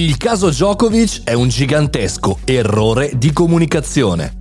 Il caso Djokovic è un gigantesco errore di comunicazione.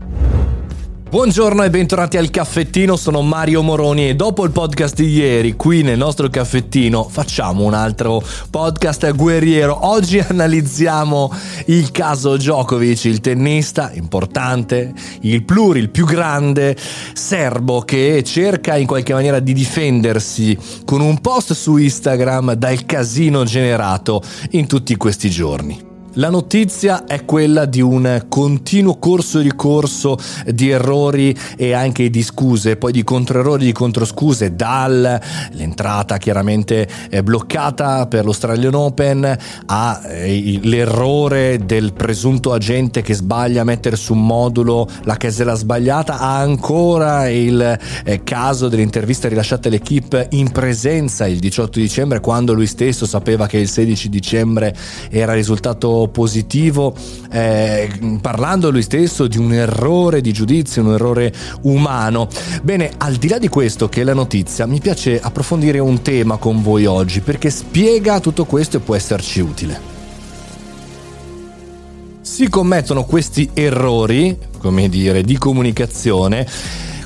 Buongiorno e bentornati al caffettino, sono Mario Moroni e dopo il podcast di ieri qui nel nostro caffettino facciamo un altro podcast guerriero. Oggi analizziamo il caso Djokovic, il tennista importante, il pluri, il più grande serbo che cerca in qualche maniera di difendersi con un post su Instagram dal casino generato in tutti questi giorni. La notizia è quella di un continuo corso ricorso di errori e anche di scuse, poi di controerrori, di controscuse, dall'entrata chiaramente eh, bloccata per l'Australian Open all'errore eh, del presunto agente che sbaglia a mettere su un modulo la casella sbagliata, a ancora il eh, caso dell'intervista rilasciata all'equipe in presenza il 18 dicembre quando lui stesso sapeva che il 16 dicembre era risultato positivo, eh, parlando lui stesso di un errore di giudizio, un errore umano. Bene, al di là di questo che è la notizia, mi piace approfondire un tema con voi oggi perché spiega tutto questo e può esserci utile. Si commettono questi errori, come dire, di comunicazione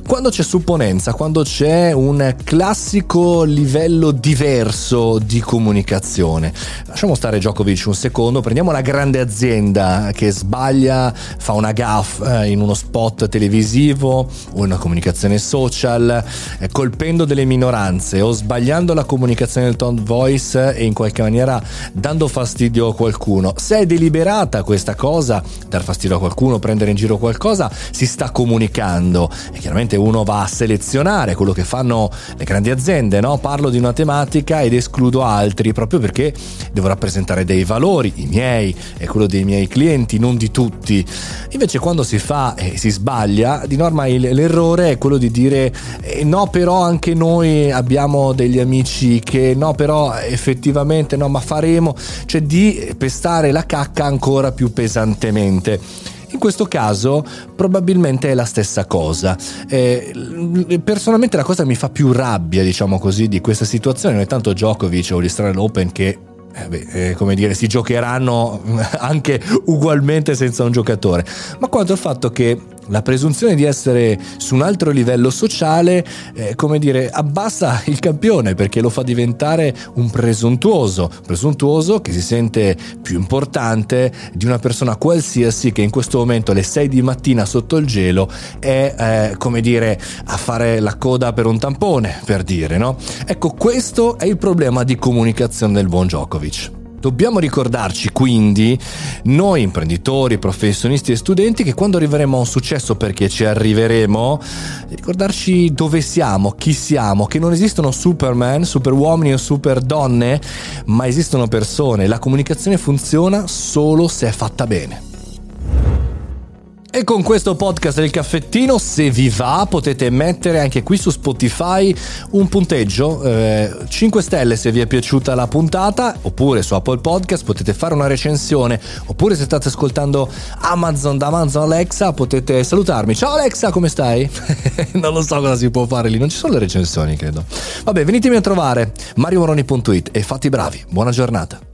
quando c'è supponenza, quando c'è un classico livello diverso di comunicazione. Lasciamo stare Djokovic un secondo, prendiamo una grande azienda che sbaglia, fa una gaff eh, in uno spot televisivo o in una comunicazione social, eh, colpendo delle minoranze o sbagliando la comunicazione del tone voice e in qualche maniera dando fastidio a qualcuno. Se è deliberata questa cosa, dar fastidio a qualcuno, prendere in giro qualcosa, si sta comunicando e chiaramente ovviamente uno va a selezionare quello che fanno le grandi aziende, no? Parlo di una tematica ed escludo altri proprio perché devo rappresentare dei valori, i miei e quello dei miei clienti, non di tutti. Invece quando si fa e si sbaglia, di norma il, l'errore è quello di dire eh, no, però anche noi abbiamo degli amici che no, però effettivamente no, ma faremo, cioè di pestare la cacca ancora più pesantemente. In questo caso probabilmente è la stessa cosa. Eh, personalmente la cosa mi fa più rabbia, diciamo così, di questa situazione, non è tanto Djokovic o l'Australian Open che eh beh, eh, come dire, si giocheranno anche ugualmente senza un giocatore, ma quanto il fatto che la presunzione di essere su un altro livello sociale, eh, come dire, abbassa il campione perché lo fa diventare un presuntuoso, presuntuoso che si sente più importante di una persona qualsiasi che in questo momento alle 6 di mattina sotto il gelo è, eh, come dire, a fare la coda per un tampone, per dire, no? Ecco, questo è il problema di comunicazione del buon Djokovic. Dobbiamo ricordarci quindi, noi imprenditori, professionisti e studenti, che quando arriveremo a un successo, perché ci arriveremo, ricordarci dove siamo, chi siamo, che non esistono superman, super uomini o super donne, ma esistono persone. La comunicazione funziona solo se è fatta bene. E con questo podcast del caffettino, se vi va, potete mettere anche qui su Spotify un punteggio, eh, 5 stelle se vi è piaciuta la puntata, oppure su Apple Podcast potete fare una recensione, oppure se state ascoltando Amazon da Amazon Alexa potete salutarmi. Ciao Alexa, come stai? non lo so cosa si può fare lì, non ci sono le recensioni, credo. Vabbè, venitemi a trovare mariomoroni.it e fatti bravi. Buona giornata.